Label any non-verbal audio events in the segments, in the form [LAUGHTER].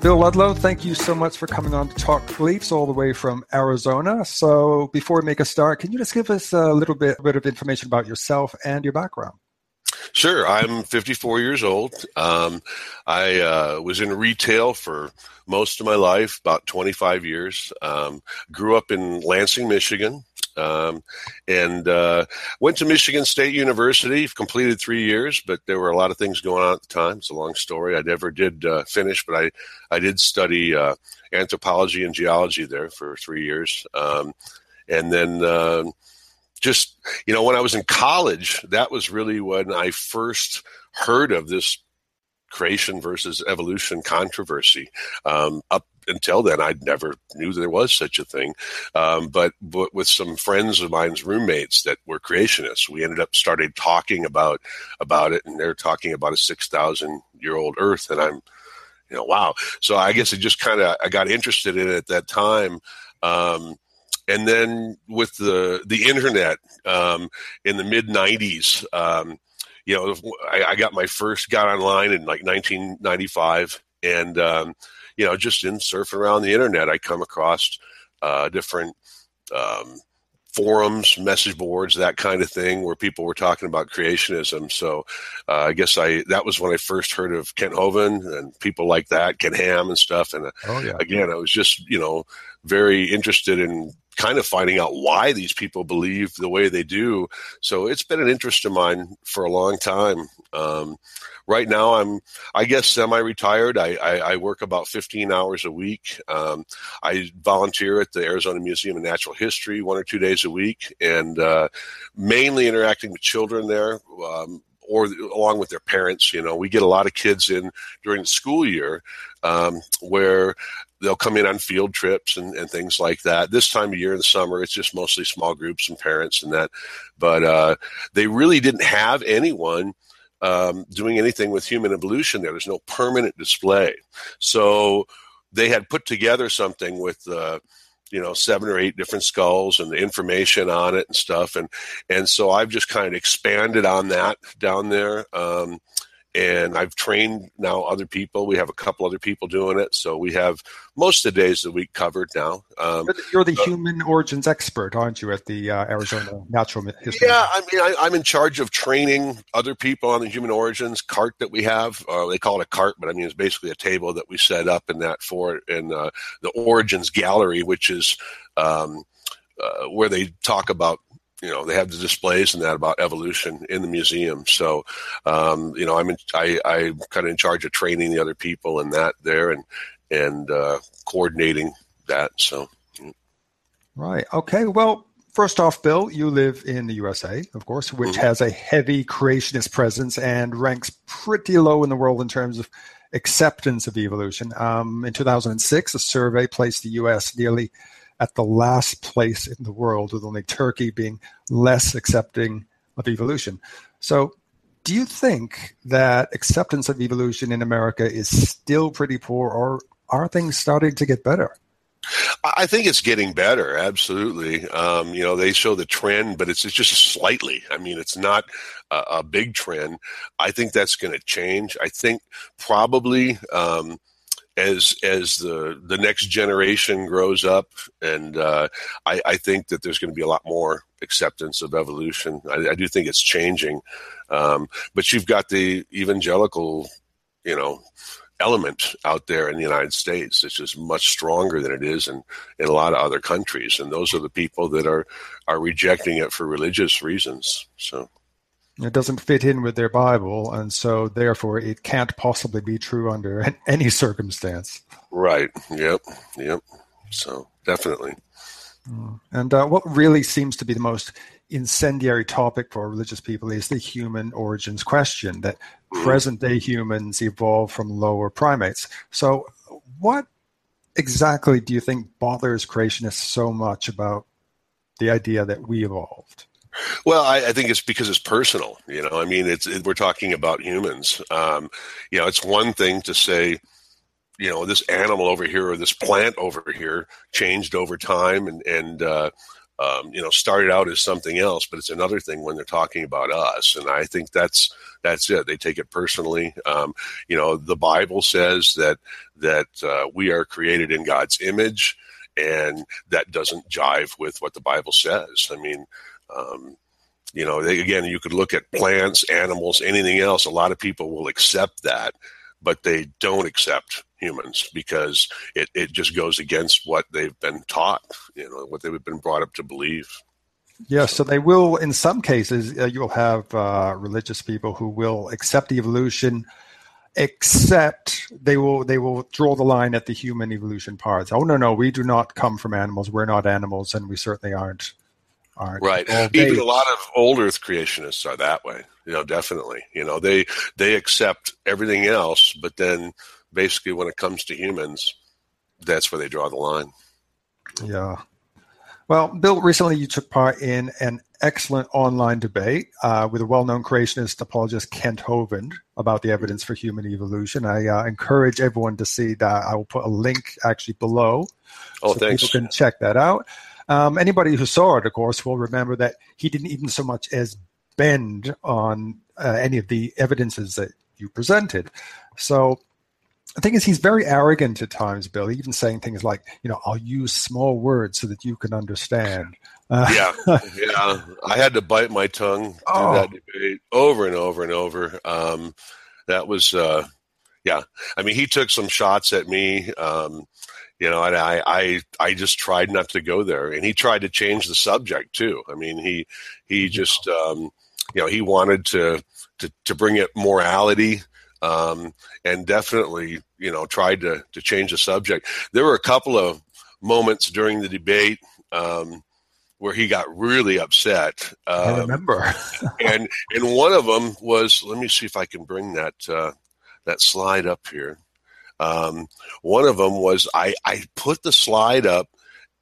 Bill Ludlow, thank you so much for coming on to Talk Beliefs all the way from Arizona. So, before we make a start, can you just give us a little bit, bit of information about yourself and your background? Sure. I'm 54 years old. Um, I uh, was in retail for most of my life, about 25 years. Um, grew up in Lansing, Michigan. Um, and uh, went to Michigan State University. Completed three years, but there were a lot of things going on at the time. It's a long story. I never did uh, finish, but I I did study uh, anthropology and geology there for three years, um, and then. Uh, just you know when i was in college that was really when i first heard of this creation versus evolution controversy um, up until then, I never knew there was such a thing. Um, but, but with some friends of mine's roommates that were creationists, we ended up started talking about about it, and they're talking about a six thousand year old Earth, and I'm, you know, wow. So I guess it just kind of I got interested in it at that time. Um, and then with the the internet um, in the mid '90s, um, you know, I, I, got my first got online in like 1995, and um, you know, just in surfing around the internet, I come across uh, different um, forums, message boards, that kind of thing, where people were talking about creationism. So uh, I guess I that was when I first heard of Kent Hovind and people like that, Ken Ham and stuff. And uh, oh, yeah. again, I was just you know very interested in kind of finding out why these people believe the way they do. So it's been an interest of mine for a long time. Um, right now I'm, I guess, semi-retired. I, I, I work about 15 hours a week. Um, I volunteer at the Arizona Museum of Natural History one or two days a week, and uh, mainly interacting with children there. Um, or along with their parents, you know, we get a lot of kids in during the school year um, where they'll come in on field trips and, and, things like that. This time of year in the summer, it's just mostly small groups and parents and that. But uh, they really didn't have anyone um, doing anything with human evolution there. There's no permanent display. So they had put together something with, uh, you know, seven or eight different skulls and the information on it and stuff. And, and so I've just kind of expanded on that down there. Um, and I've trained now other people. We have a couple other people doing it, so we have most of the days of the week covered now. Um, You're the uh, human origins expert, aren't you, at the uh, Arizona Natural History? Yeah, I mean, I, am in charge of training other people on the human origins cart that we have. Uh, they call it a cart, but I mean it's basically a table that we set up in that for in uh, the origins gallery, which is um, uh, where they talk about you know they have the displays and that about evolution in the museum. So um, you know i'm in, i i'm kind of in charge of training the other people and that there and and uh, coordinating that so. Right. Okay well first off bill you live in the usa of course which mm-hmm. has a heavy creationist presence and ranks pretty low in the world in terms of acceptance of evolution. Um, in 2006 a survey placed the us nearly at the last place in the world, with only Turkey being less accepting of evolution. So, do you think that acceptance of evolution in America is still pretty poor, or are things starting to get better? I think it's getting better. Absolutely. Um, you know, they show the trend, but it's, it's just slightly. I mean, it's not a, a big trend. I think that's going to change. I think probably um, as as the the next generation grows up, and uh, I, I, think that there's going to be a lot more acceptance of evolution. I, I do think it's changing, um, but you've got the evangelical, you know, element out there in the United States. It's just much stronger than it is in, in a lot of other countries, and those are the people that are are rejecting it for religious reasons. So. It doesn't fit in with their Bible, and so therefore it can't possibly be true under [LAUGHS] any circumstance. Right. Yep. Yep. So definitely. Mm. And uh, what really seems to be the most incendiary topic for religious people is the human origins question that mm. present day humans evolved from lower primates. So, what exactly do you think bothers creationists so much about the idea that we evolved? Well, I, I, think it's because it's personal. You know, I mean, it's it, we're talking about humans. Um, you know, it's one thing to say, you know, this animal over here or this plant over here changed over time, and and uh, um, you know, started out as something else, but it's another thing when they're talking about us. And I think that's that's it. They take it personally. Um, you know, the Bible says that that uh, we are created in God's image, and that doesn't jive with what the Bible says. I mean. Um, you know, they, again, you could look at plants, animals, anything else. A lot of people will accept that, but they don't accept humans because it, it just goes against what they've been taught, you know, what they've been brought up to believe. Yeah, so they will, in some cases, uh, you'll have uh, religious people who will accept evolution, except they will they will draw the line at the human evolution parts. Oh no, no, we do not come from animals. We're not animals, and we certainly aren't. Aren't right. Even a lot of old Earth creationists are that way. You know, definitely. You know, they they accept everything else, but then basically when it comes to humans, that's where they draw the line. Yeah. Well, Bill, recently you took part in an excellent online debate uh, with a well-known creationist apologist Kent Hovind about the evidence for human evolution. I uh, encourage everyone to see that. I will put a link actually below, oh, so thanks. people can check that out. Um, anybody who saw it, of course, will remember that he didn't even so much as bend on uh, any of the evidences that you presented. So the thing is, he's very arrogant at times, Bill. Even saying things like, you know, I'll use small words so that you can understand. Uh, yeah, [LAUGHS] yeah. I had to bite my tongue oh. that debate over and over and over. Um, that was, uh, yeah. I mean, he took some shots at me. Um, you know, and I, I, I just tried not to go there, and he tried to change the subject too. I mean, he, he just, um, you know, he wanted to, to, to bring it morality um, and definitely, you know, tried to, to change the subject. There were a couple of moments during the debate um, where he got really upset. Um, I remember. [LAUGHS] and and one of them was, let me see if I can bring that uh, that slide up here. Um, one of them was I, I put the slide up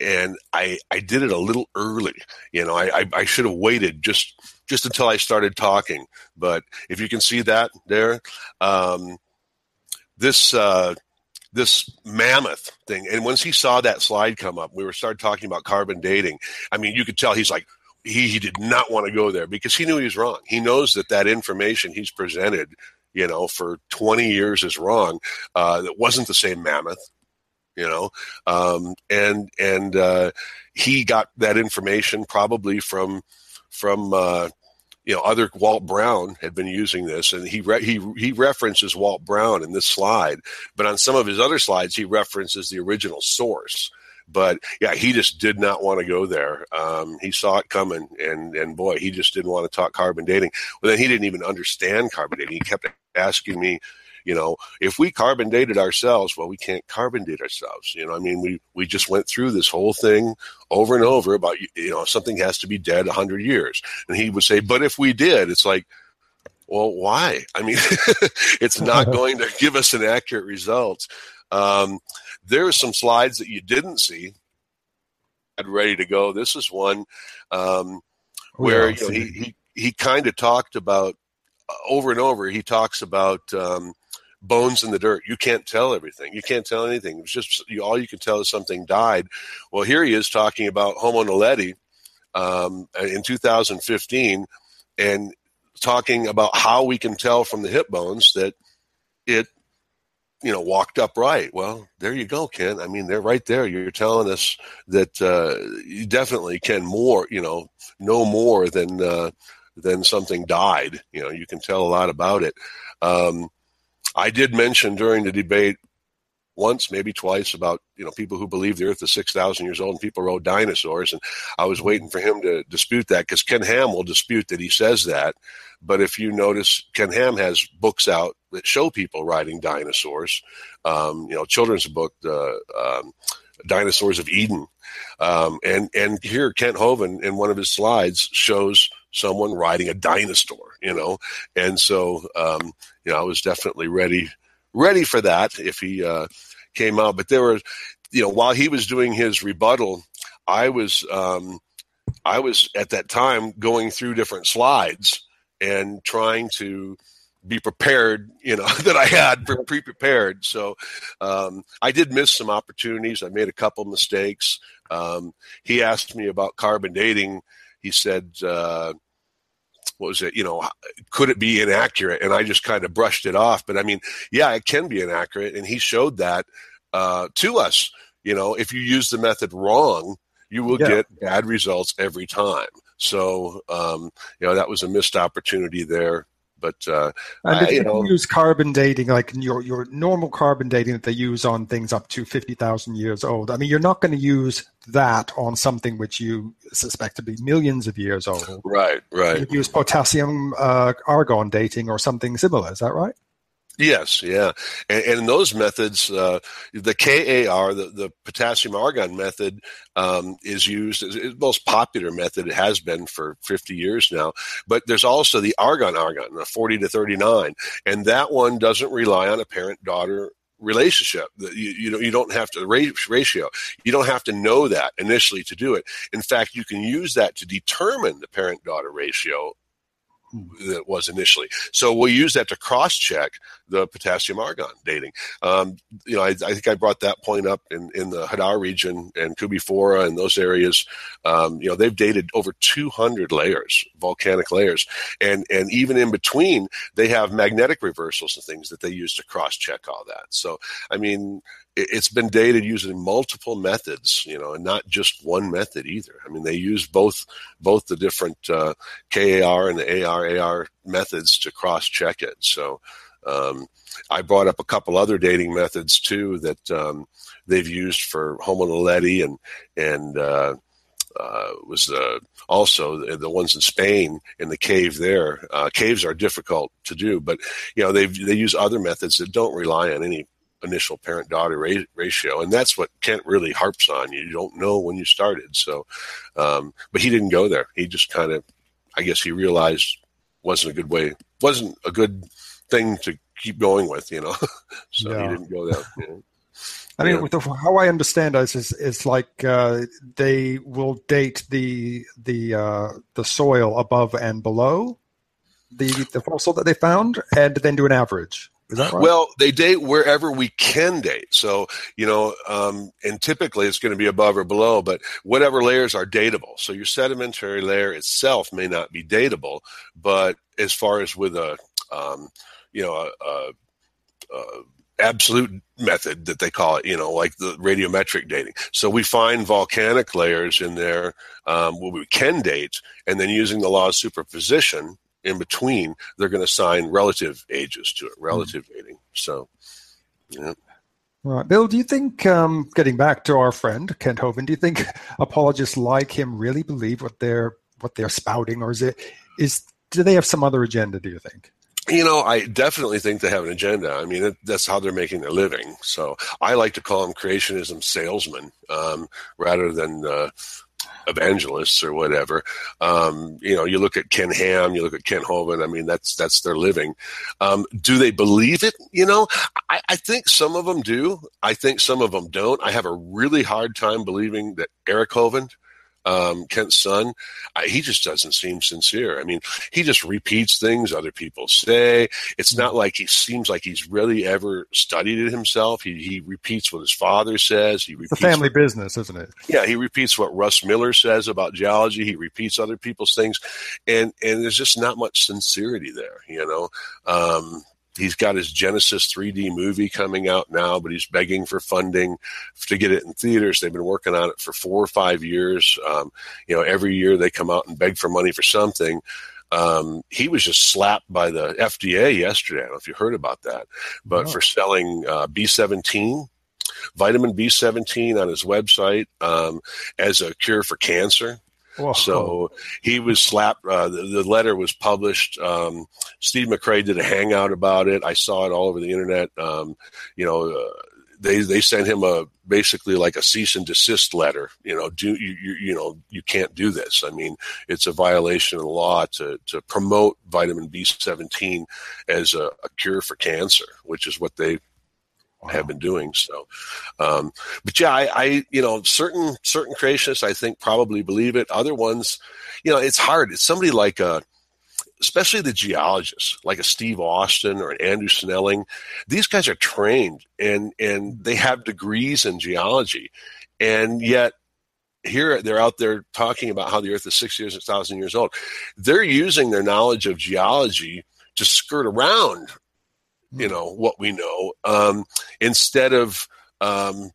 and I, I did it a little early. You know, I, I, I should have waited just just until I started talking. But if you can see that there, um, this uh, this mammoth thing, and once he saw that slide come up, we were started talking about carbon dating. I mean, you could tell he's like he, he did not want to go there because he knew he was wrong. He knows that that information he's presented, you know, for 20 years is wrong. Uh, that wasn't the same mammoth you know um, and and uh, he got that information probably from from uh, you know other Walt Brown had been using this, and he re- he he references Walt Brown in this slide, but on some of his other slides he references the original source. But yeah, he just did not want to go there. Um, he saw it coming, and and boy, he just didn't want to talk carbon dating. Well, then he didn't even understand carbon dating. He kept asking me, you know, if we carbon dated ourselves, well, we can't carbon date ourselves. You know, I mean, we, we just went through this whole thing over and over about, you know, something has to be dead 100 years. And he would say, but if we did, it's like, well, why? I mean, [LAUGHS] it's not [LAUGHS] going to give us an accurate result. Um, there are some slides that you didn't see. Ready to go. This is one um, where you know, he, he, he kind of talked about uh, over and over. He talks about um, bones in the dirt. You can't tell everything. You can't tell anything. It's just you, all you can tell is something died. Well, here he is talking about Homo naledi um, in 2015 and talking about how we can tell from the hip bones that it you know walked upright. Well there you go ken. I mean they're right there. You're telling us that uh, you definitely can more you know know more than uh, than something died. You know you can tell a lot about it. Um, I did mention during the debate once, maybe twice, about you know people who believe the Earth is six thousand years old and people rode dinosaurs, and I was waiting for him to dispute that because Ken Ham will dispute that he says that. But if you notice, Ken Ham has books out that show people riding dinosaurs. Um, you know, children's book, uh, um, Dinosaurs of Eden, um, and and here Kent Hovind in one of his slides shows someone riding a dinosaur, you know, and so um, you know I was definitely ready ready for that if he uh, came out. But there were, you know, while he was doing his rebuttal, I was um, I was at that time going through different slides and trying to be prepared, you know, [LAUGHS] that I had pre prepared. So um, I did miss some opportunities. I made a couple mistakes. Um, he asked me about carbon dating. He said, uh, what was it? You know, could it be inaccurate? And I just kind of brushed it off. But I mean, yeah, it can be inaccurate. And he showed that uh, to us. You know, if you use the method wrong, you will yeah. get bad results every time. So, um, you know, that was a missed opportunity there. But uh, and if I, you, know, use carbon dating, like your your normal carbon dating that they use on things up to fifty thousand years old, I mean, you're not going to use that on something which you suspect to be millions of years old. Right, right. You use potassium uh, argon dating or something similar. Is that right? Yes, yeah, and, and those methods, uh, the KAR, the, the potassium argon method, um, is used as the most popular method. It has been for 50 years now. But there's also the argon argon, the 40 to 39, and that one doesn't rely on a parent daughter relationship. You, you know, you don't have to ratio. You don't have to know that initially to do it. In fact, you can use that to determine the parent daughter ratio that was initially. So we'll use that to cross check the potassium argon dating. Um, you know, I, I, think I brought that point up in, in the Hadar region and Koobi Fora and those areas. Um, you know, they've dated over 200 layers, volcanic layers, and and even in between, they have magnetic reversals and things that they use to cross check all that. So, I mean, it's been dated using multiple methods, you know, and not just one method either. I mean, they use both both the different uh, KAR and the AR AR methods to cross check it. So um, I brought up a couple other dating methods too that um, they've used for Homo naledi and and uh, uh, was uh, also the, the, ones in Spain in the cave there. Uh, caves are difficult to do, but you know they they use other methods that don't rely on any initial parent daughter ra- ratio and that's what kent really harps on you don't know when you started so um, but he didn't go there he just kind of i guess he realized wasn't a good way wasn't a good thing to keep going with you know [LAUGHS] so yeah. he didn't go there you know. I mean, yeah. the, how I understand this is, is like uh, they will date the the uh, the soil above and below the the fossil that they found, and then do an average. Right? Well, they date wherever we can date. So, you know, um, and typically it's going to be above or below, but whatever layers are dateable. So your sedimentary layer itself may not be dateable, but as far as with a, um, you know, a, a, a absolute method that they call it, you know, like the radiometric dating. So we find volcanic layers in there um, where we can date, and then using the law of superposition, in between, they're going to assign relative ages to it, relative mm. dating. So, yeah. Right. Bill, do you think, um, getting back to our friend Kent Hovind, do you think [LAUGHS] apologists like him really believe what they're what they're spouting, or is it is do they have some other agenda? Do you think? You know, I definitely think they have an agenda. I mean, that's how they're making their living. So I like to call them creationism salesmen um, rather than uh, evangelists or whatever. Um, you know, you look at Ken Ham, you look at Ken Hovind. I mean, that's that's their living. Um, do they believe it? You know, I, I think some of them do. I think some of them don't. I have a really hard time believing that Eric Hovind um, Kent's son, I, he just doesn't seem sincere. I mean, he just repeats things other people say. It's not like he seems like he's really ever studied it himself. He, he repeats what his father says. He repeats it's a family what, business, isn't it? Yeah, he repeats what Russ Miller says about geology. He repeats other people's things, and and there's just not much sincerity there. You know, um, He's got his Genesis 3D movie coming out now, but he's begging for funding to get it in theaters. They've been working on it for four or five years. Um, you know, every year they come out and beg for money for something. Um, he was just slapped by the FDA yesterday. I don't know if you heard about that, but oh. for selling uh, B17, vitamin B17 on his website um, as a cure for cancer. Whoa. So he was slapped. Uh, the, the, letter was published. Um, Steve McRae did a hangout about it. I saw it all over the internet. Um, you know, uh, they they sent him a basically like a cease and desist letter. You know, do you, you you know you can't do this. I mean, it's a violation of the law to to promote vitamin B seventeen as a, a cure for cancer, which is what they wow. have been doing. So, um, but yeah, I, I, you know, certain certain creationists I think probably believe it. Other ones, you know, it's hard. It's somebody like a especially the geologists like a Steve Austin or an Andrew Snelling. These guys are trained and and they have degrees in geology, and yet here they're out there talking about how the Earth is six years, thousand years old. They're using their knowledge of geology to skirt around, you know, what we know um, instead of um,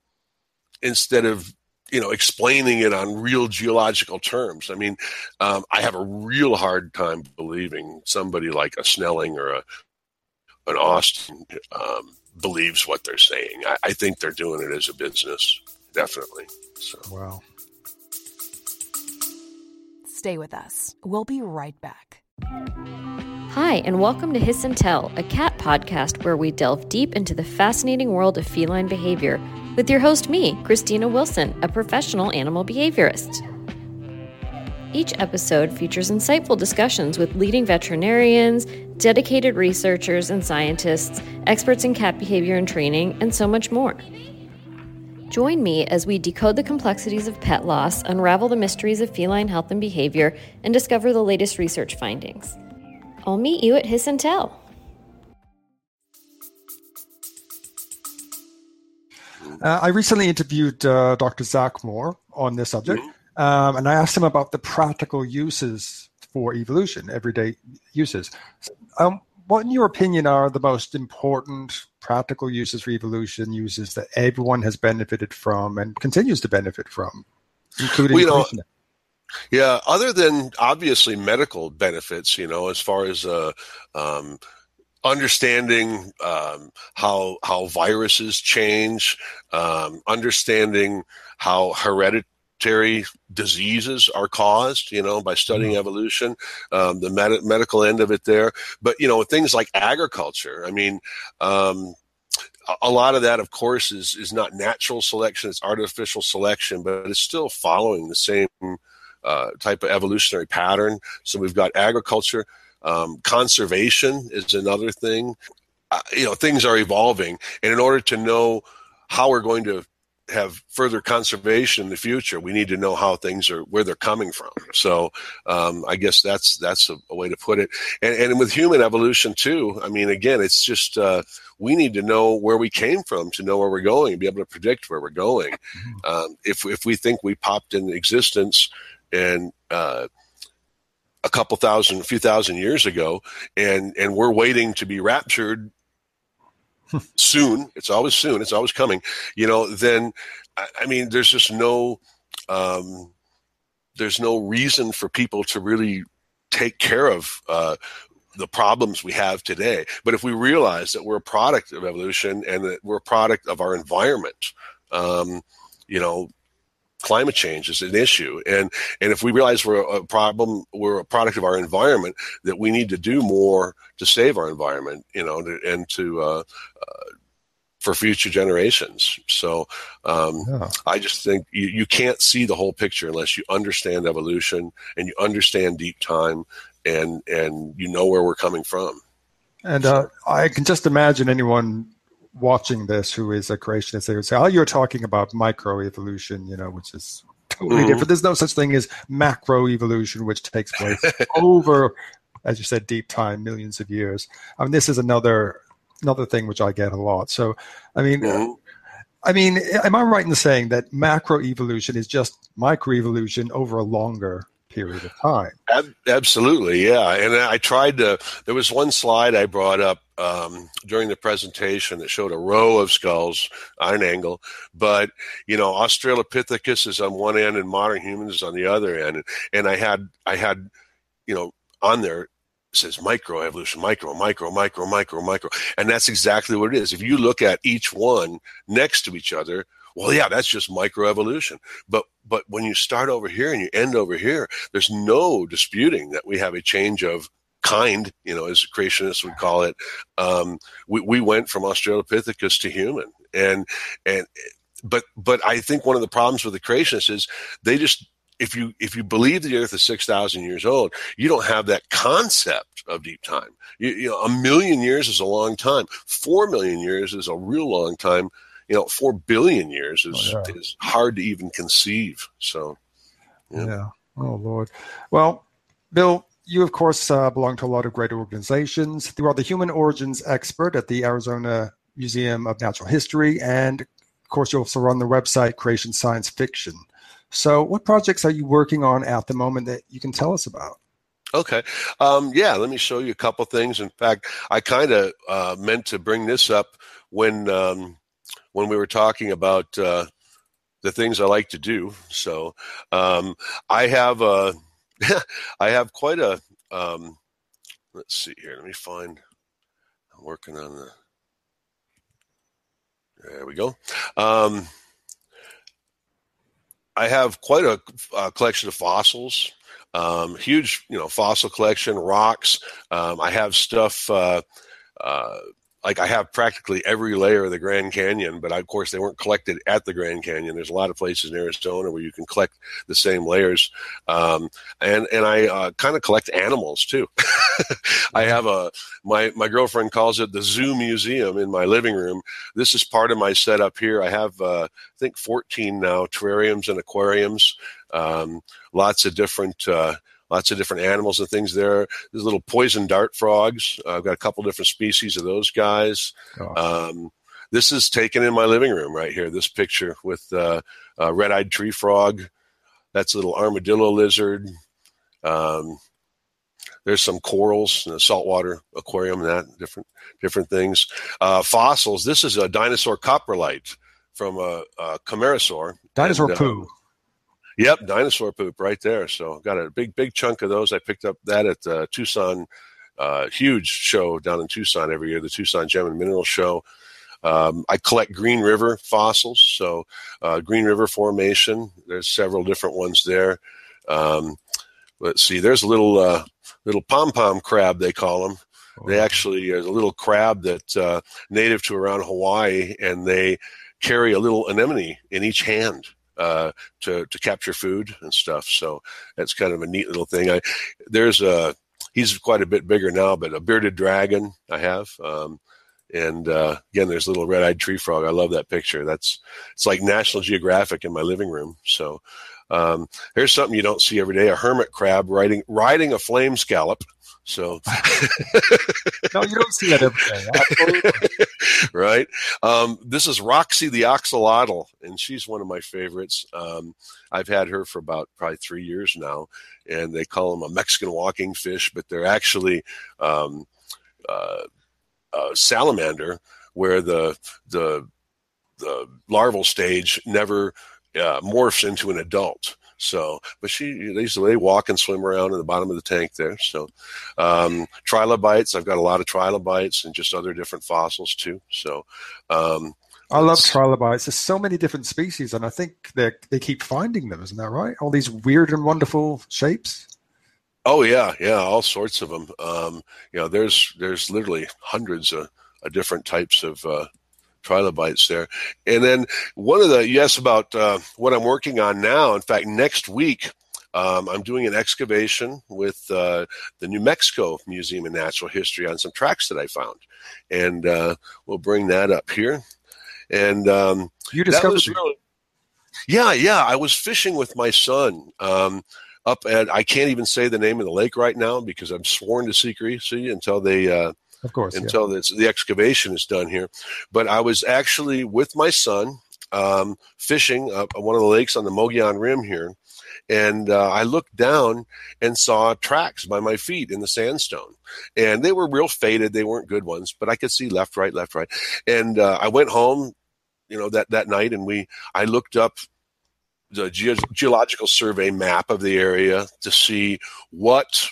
instead of you know explaining it on real geological terms. I mean, um, I have a real hard time believing somebody like a Snelling or a an Austin um, believes what they're saying. I, I, think they're doing it as a business, definitely. So. Wow. Stay with us. We'll be right back. Hi, and welcome to Hiss and Tell, a cat podcast where we delve deep into the fascinating world of feline behavior with your host, me, Christina Wilson, a professional animal behaviorist. Each episode features insightful discussions with leading veterinarians, dedicated researchers and scientists, experts in cat behavior and training, and so much more. Join me as we decode the complexities of pet loss, unravel the mysteries of feline health and behavior, and discover the latest research findings. I'll meet you at Hiss and Tell. Uh, I recently interviewed uh, Dr. Zach Moore on this subject, mm-hmm. um, and I asked him about the practical uses for evolution, everyday uses. Um, what, in your opinion, are the most important practical uses for evolution, uses that everyone has benefited from and continues to benefit from, including well, you know, yeah, other than obviously medical benefits, you know, as far as uh, um, understanding um, how how viruses change, um, understanding how hereditary diseases are caused, you know, by studying mm-hmm. evolution, um, the med- medical end of it there. But, you know, things like agriculture, I mean, um, a lot of that, of course, is, is not natural selection, it's artificial selection, but it's still following the same uh, type of evolutionary pattern. So we've got agriculture. Um, conservation is another thing. Uh, you know, things are evolving. And in order to know how we're going to have further conservation in the future, we need to know how things are where they're coming from. So um, I guess that's that's a, a, way to put it. And, and with human evolution too, I mean, again, it's just uh, we need to know where we came from to know where we're going and be able to predict where we're going. Mm-hmm. Um, if if we think we popped in existence and uh, a couple thousand, a few thousand years ago, and and we're waiting to be raptured [LAUGHS] soon. It's always soon. It's always coming. You know, then I mean, there's just no um, there's no reason for people to really take care of uh, the problems we have today. But if we realize that we're a product of evolution and that we're a product of our environment, um, you know, climate change is an issue. And and if we realize we're a problem we're a product of our environment that we need to do more to save our environment you know to, and to uh, uh, for future generations. So um, yeah. i just think you, you can't see the whole picture unless you understand evolution and you understand deep time and and you know where we're coming from. And uh, i can just imagine anyone watching this who is a creationist, they would say, "Oh, you're talking about microevolution, you know, which is totally mm-hmm. different. There's no such thing as macroevolution, which takes place over, as you said, deep time, millions of years. I mean, this is another another thing which I get a lot. So, I mean." Mm-hmm. I mean, am I right in saying that macroevolution is just microevolution over a longer period of time. Ab- absolutely, yeah. And I tried to. There was one slide I brought up um, during the presentation that showed a row of skulls on an angle, but you know, Australopithecus is on one end and modern humans is on the other end. And I had, I had, you know, on there says micro evolution, micro, micro, micro, micro, micro, and that's exactly what it is. If you look at each one next to each other, well, yeah, that's just microevolution. But but when you start over here and you end over here, there's no disputing that we have a change of kind, you know, as creationists would call it. Um, we, we went from Australopithecus to human, and and but but I think one of the problems with the creationists is they just if you if you believe the Earth is six thousand years old, you don't have that concept of deep time. You, you know, a million years is a long time. Four million years is a real long time you know, four billion years is oh, yeah. is hard to even conceive. So, yeah. yeah. Oh Lord. Well, Bill, you of course uh, belong to a lot of great organizations. You are the human origins expert at the Arizona Museum of Natural History, and of course, you also run the website Creation Science Fiction. So, what projects are you working on at the moment that you can tell us about? Okay. Um, yeah, let me show you a couple things. In fact, I kind of uh, meant to bring this up when um, when we were talking about uh, the things I like to do. So um, I have a [LAUGHS] I have quite a um, let's see here. Let me find. I'm working on the. There we go. Um, I have quite a, a collection of fossils um, huge, you know, fossil collection, rocks. Um, I have stuff. Uh, uh, like I have practically every layer of the Grand Canyon, but I, of course they weren't collected at the Grand Canyon. There's a lot of places in Arizona where you can collect the same layers, um, and and I uh, kind of collect animals too. [LAUGHS] I have a my my girlfriend calls it the zoo museum in my living room. This is part of my setup here. I have uh, I think 14 now terrariums and aquariums. Um, lots of different uh, lots of different animals and things there. There's little poison dart frogs. Uh, I've got a couple different species of those guys. Um, this is taken in my living room right here. This picture with uh, a red-eyed tree frog. That's a little armadillo lizard. Um, there's some corals in a saltwater aquarium. And that different different things. Uh, fossils. This is a dinosaur coprolite from a, a camarasaur. Dinosaur and, uh, poo. Yep, dinosaur poop right there. So got a big, big chunk of those. I picked up that at the Tucson, uh, huge show down in Tucson every year, the Tucson Gem and Mineral Show. Um, I collect Green River fossils, so uh, Green River Formation. There's several different ones there. Um, let's see. There's a little uh, little pom pom crab they call them. They actually is a little crab that uh, native to around Hawaii, and they carry a little anemone in each hand uh, to to capture food and stuff. So that's kind of a neat little thing. I there's a he's quite a bit bigger now, but a bearded dragon I have. Um, and uh, again, there's a little red-eyed tree frog. I love that picture. That's it's like National Geographic in my living room. So um, here's something you don't see every day: a hermit crab riding riding a flame scallop. So [LAUGHS] no, you don't see that every day. [LAUGHS] right. Um, this is Roxy the axolotl, and she's one of my favorites. Um, I've had her for about probably three years now, and they call them a Mexican walking fish, but they're actually um, uh, salamander, where the the the larval stage never uh, morphs into an adult. So, but she, they, they walk and swim around in the bottom of the tank there. So, um, trilobites, I've got a lot of trilobites and just other different fossils too. So, um, I love trilobites. There's so many different species, and I think they they keep finding them. Isn't that right? All these weird and wonderful shapes. Oh yeah, yeah, all sorts of them. Um, you know, there's there's literally hundreds of, of different types of uh, trilobites there. And then one of the, yes, about uh, what I'm working on now. In fact, next week, um, I'm doing an excavation with uh, the New Mexico Museum of Natural History on some tracks that I found. And uh, we'll bring that up here. And um, you discovered really, yeah, yeah. I was fishing with my son. Um, up at I can't even say the name of the lake right now because I'm sworn to secrecy until they uh, of course, until yeah. the excavation is done here. But I was actually with my son um, fishing up one of the lakes on the Mogollon Rim here, and uh, I looked down and saw tracks by my feet in the sandstone, and they were real faded. They weren't good ones, but I could see left, right, left, right. And uh, I went home, you know, that that night, and we I looked up the ge- geological survey map of the area to see what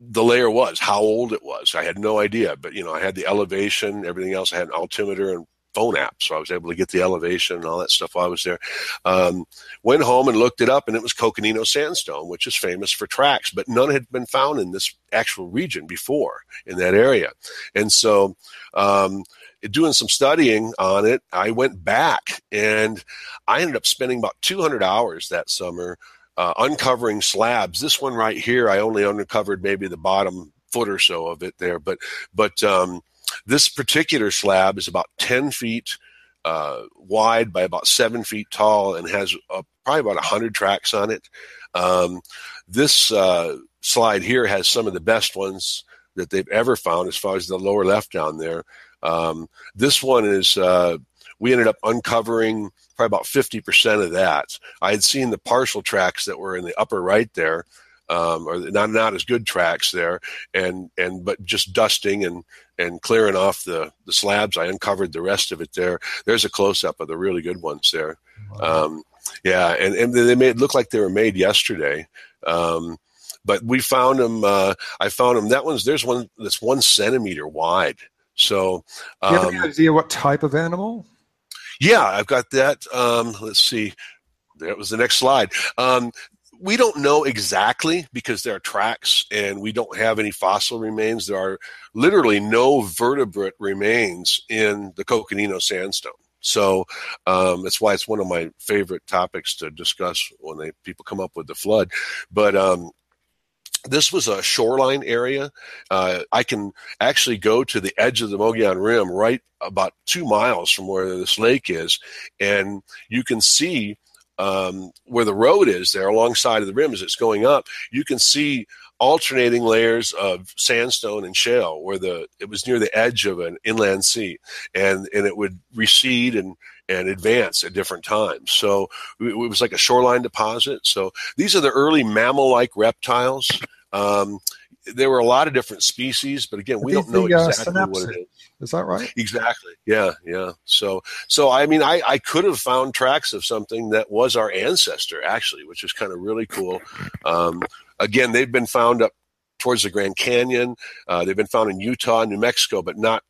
the layer was, how old it was. I had no idea, but you know, I had the elevation, everything else. I had an altimeter and phone app, so I was able to get the elevation and all that stuff while I was there. Um, went home and looked it up, and it was Coconino sandstone, which is famous for tracks, but none had been found in this actual region before in that area. And so, um, doing some studying on it, I went back and I ended up spending about 200 hours that summer uh, uncovering slabs. This one right here, I only uncovered maybe the bottom foot or so of it there, but but um, this particular slab is about ten feet uh, wide by about seven feet tall and has uh, probably about hundred tracks on it. Um, this uh, slide here has some of the best ones that they've ever found, as far as the lower left down there. Um, this one is uh, we ended up uncovering probably about 50% of that. I had seen the partial tracks that were in the upper right there, um, or not not as good tracks there, and and but just dusting and and clearing off the the slabs, I uncovered the rest of it there. There's a close up of the really good ones there. Wow. Um, yeah, and and they made look like they were made yesterday. Um, but we found them. Uh, I found them. That one's there's one that's one centimeter wide. So, um, you have any um, idea what type of animal? Yeah, I've got that. Um, let's see. That was the next slide. Um, we don't know exactly because there are tracks and we don't have any fossil remains. There are literally no vertebrate remains in the Coconino sandstone. So um, that's why it's one of my favorite topics to discuss when they people come up with the flood. But um, this was a shoreline area. Uh, I can actually go to the edge of the Mogollon Rim, right about two miles from where this lake is, and you can see um, where the road is there alongside of the rim as it's going up. You can see alternating layers of sandstone and shale where the it was near the edge of an inland sea and and it would recede and and advance at different times so it was like a shoreline deposit so these are the early mammal like reptiles um, there were a lot of different species, but again, we don't know uh, exactly uh, what it is. Is that right? Exactly. Yeah, yeah. So, so I mean, I, I could have found tracks of something that was our ancestor, actually, which is kind of really cool. Um, again, they've been found up towards the Grand Canyon. Uh, they've been found in Utah, New Mexico, but not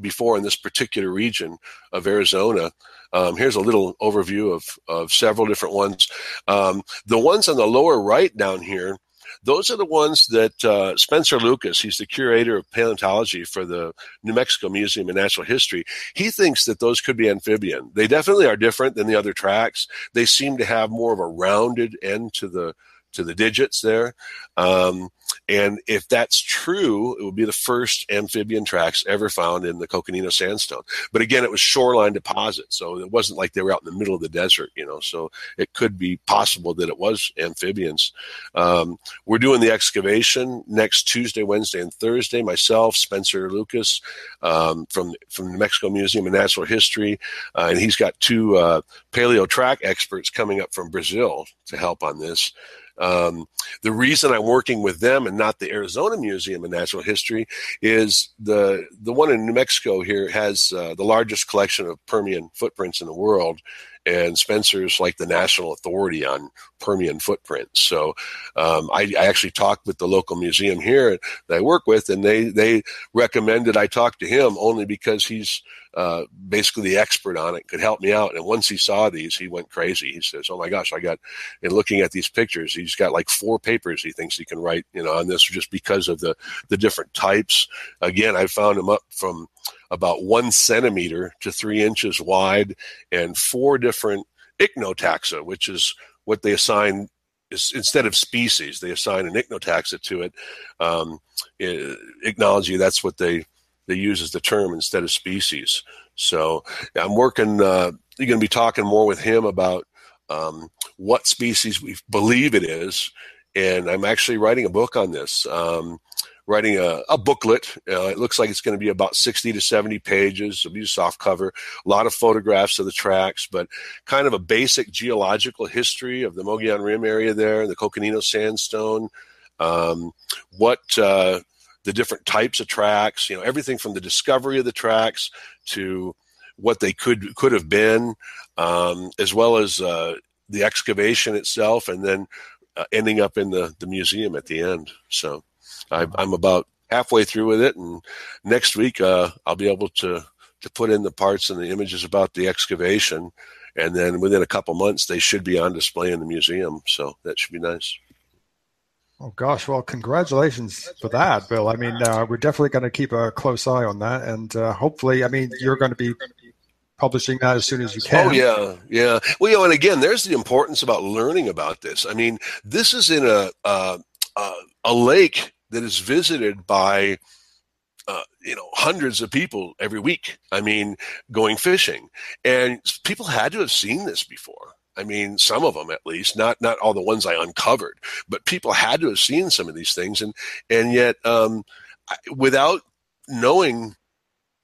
before in this particular region of Arizona. Um, here's a little overview of, of several different ones. Um, the ones on the lower right down here those are the ones that uh, Spencer Lucas, he's the curator of paleontology for the New Mexico Museum of Natural History. He thinks that those could be amphibian. They definitely are different than the other tracks. They seem to have more of a rounded end to the to the digits there. Um, and if that's true, it would be the first amphibian tracks ever found in the Coconino sandstone. But again, it was shoreline deposit, so it wasn't like they were out in the middle of the desert, you know. So it could be possible that it was amphibians. Um, we're doing the excavation next Tuesday, Wednesday, and Thursday. Myself, Spencer Lucas um, from from the Mexico Museum of Natural History, uh, and he's got two uh, paleo track experts coming up from Brazil to help on this. Um, the reason I'm working with them and not the Arizona Museum of Natural History is the the one in New Mexico here has uh, the largest collection of Permian footprints in the world, and Spencer's like the national authority on Permian footprints. So um, I, I, actually talked with the local museum here that I work with, and they they recommended I talk to him only because he's uh, basically the expert on it, could help me out. And once he saw these, he went crazy. He says, "Oh my gosh, I got!" And looking at these pictures, he's got like four papers he thinks he can write, you know, on this just because of the the different types. Again, I found him up from about one centimeter to three inches wide, and four different ichnotaxa, which is what they assign is, instead of species, they assign an ichnotaxa to it. Um, ichnology, that's what they they use as the term instead of species. So I'm working. Uh, you're going to be talking more with him about um, what species we believe it is, and I'm actually writing a book on this. Um, writing a, a booklet. Uh, it looks like it's going to be about 60 to 70 pages. It'll be a soft cover, a lot of photographs of the tracks, but kind of a basic geological history of the Mogollon Rim area there, the Coconino Sandstone, um, what uh, the different types of tracks, you know, everything from the discovery of the tracks to what they could could have been, um, as well as uh, the excavation itself, and then uh, ending up in the the museum at the end. So. I, am about halfway through with it, and next week uh, I'll be able to to put in the parts and the images about the excavation, and then within a couple months they should be on display in the museum. So that should be nice. Oh gosh, well, congratulations for that, Bill. I mean, uh, we're definitely going to keep a close eye on that, and uh, hopefully, I mean, you're going to be publishing that as soon as you can. Oh yeah, yeah. Well, you know, and again, there's the importance about learning about this. I mean, this is in a uh, a lake that is visited by uh, you know hundreds of people every week. I mean, going fishing, and people had to have seen this before. I mean, some of them at least, not not all the ones I uncovered, but people had to have seen some of these things, and and yet um, without knowing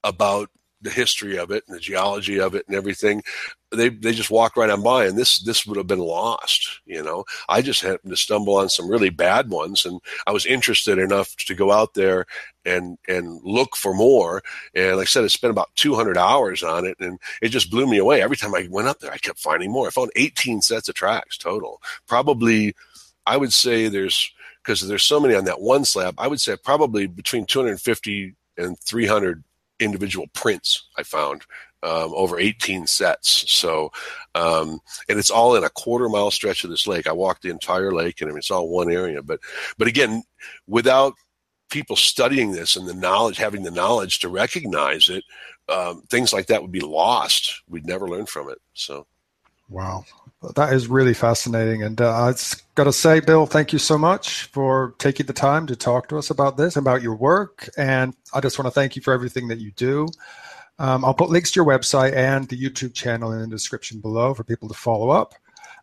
about the history of it and the geology of it and everything, they they just walk right on by, and this this would have been lost. You know, I just happened to stumble on some really bad ones, and I was interested enough to go out there and and look for more. And like I said, I spent about 200 hours on it, and it just blew me away. Every time I went up there, I kept finding more. I found 18 sets of tracks total. Probably, I would say there's because there's so many on that one slab. I would say probably between 250 and 300 individual prints I found um, over 18 sets. So, um, and it's all in a quarter mile stretch of this lake. I walked the entire lake, and it's all one area. But, but again, without people studying this and the knowledge, having the knowledge to recognize it, um, things like that would be lost. We'd never learn from it. So, wow, that is really fascinating. And uh, I just got to say, Bill, thank you so much for taking the time to talk to us about this, about your work. And I just want to thank you for everything that you do. Um, I'll put links to your website and the YouTube channel in the description below for people to follow up.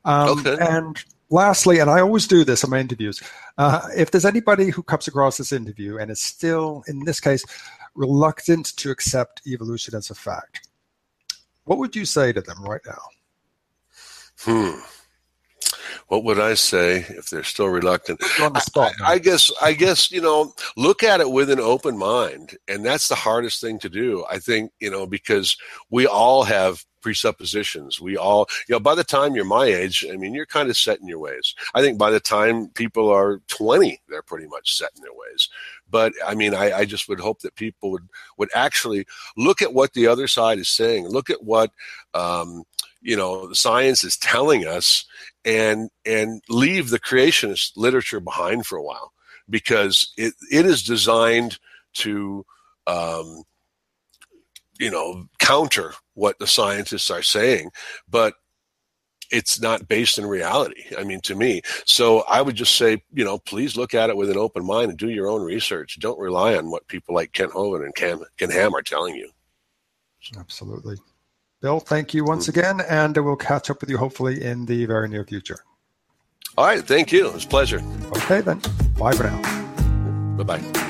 Um, okay. And lastly, and I always do this in my interviews, uh, if there's anybody who comes across this interview and is still, in this case, reluctant to accept evolution as a fact, what would you say to them right now? Hmm what would I say if they're still reluctant? I, I, guess I guess you know look at it with an open mind, and that's the hardest thing to do. I think you know because we all have presuppositions. We all, you know, by the time you're my age, I mean, you're kind of set in your ways. I think by the time people are 20, they're pretty much set in their ways. But I mean, I, I just would hope that people would would actually look at what the other side is saying, look at what um, you know the science is telling us, and and leave the creationist literature behind for a while because it, it is designed to um, you know counter what the scientists are saying but it's not based in reality i mean to me. So i would just say you know please look at it with an open mind and do your own research. Don't rely on what people like kent hovind and ken, ken ham are telling you. Absolutely bill thank you once mm-hmm. again and we'll catch up with you hopefully in the very near future. All right thank you. It was a pleasure. Okay then. Bye for now. Bye-bye